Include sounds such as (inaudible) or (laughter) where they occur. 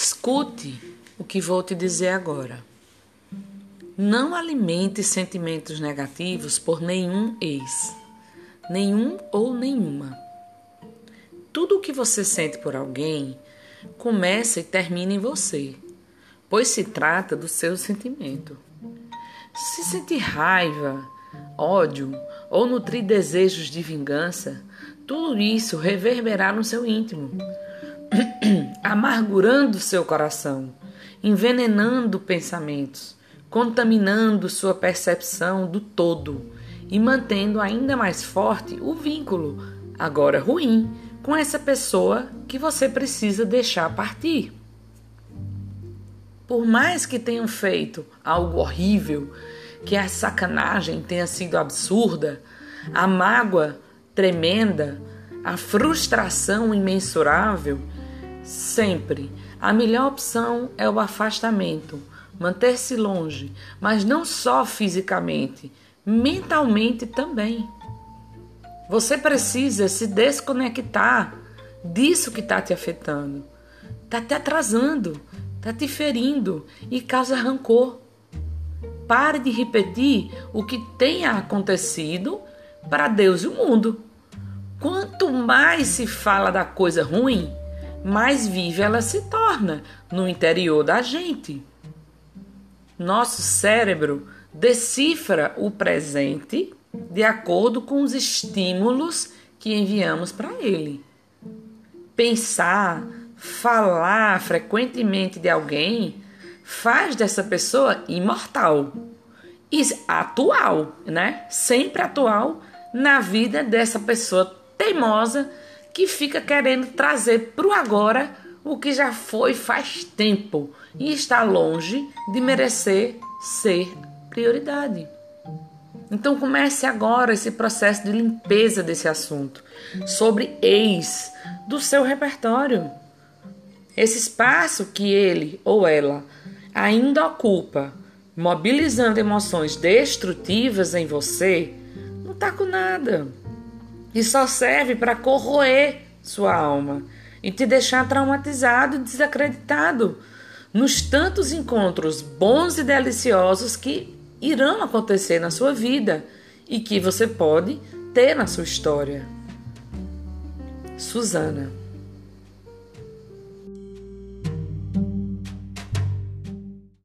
Escute o que vou te dizer agora. Não alimente sentimentos negativos por nenhum ex, nenhum ou nenhuma. Tudo o que você sente por alguém começa e termina em você, pois se trata do seu sentimento. Se sentir raiva, ódio ou nutrir desejos de vingança, tudo isso reverberará no seu íntimo, (clears throat) amargurando seu coração, envenenando pensamentos, contaminando sua percepção do todo e mantendo ainda mais forte o vínculo, agora ruim, com essa pessoa que você precisa deixar partir. Por mais que tenham feito algo horrível, que a sacanagem tenha sido absurda, a mágoa tremenda, a frustração imensurável, sempre a melhor opção é o afastamento, manter-se longe, mas não só fisicamente, mentalmente também. Você precisa se desconectar disso que está te afetando, está te atrasando, está te ferindo e causa rancor. Pare de repetir o que tenha acontecido para Deus e o mundo. Quanto mais se fala da coisa ruim, mais viva ela se torna no interior da gente. Nosso cérebro decifra o presente de acordo com os estímulos que enviamos para ele. Pensar, falar frequentemente de alguém faz dessa pessoa imortal e atual, né? Sempre atual na vida dessa pessoa teimosa que fica querendo trazer para o agora o que já foi faz tempo e está longe de merecer ser prioridade. Então comece agora esse processo de limpeza desse assunto sobre ex do seu repertório. Esse espaço que ele ou ela ainda ocupa, mobilizando emoções destrutivas em você, não está com nada. E só serve para corroer sua alma e te deixar traumatizado e desacreditado nos tantos encontros bons e deliciosos que irão acontecer na sua vida e que você pode ter na sua história. Susana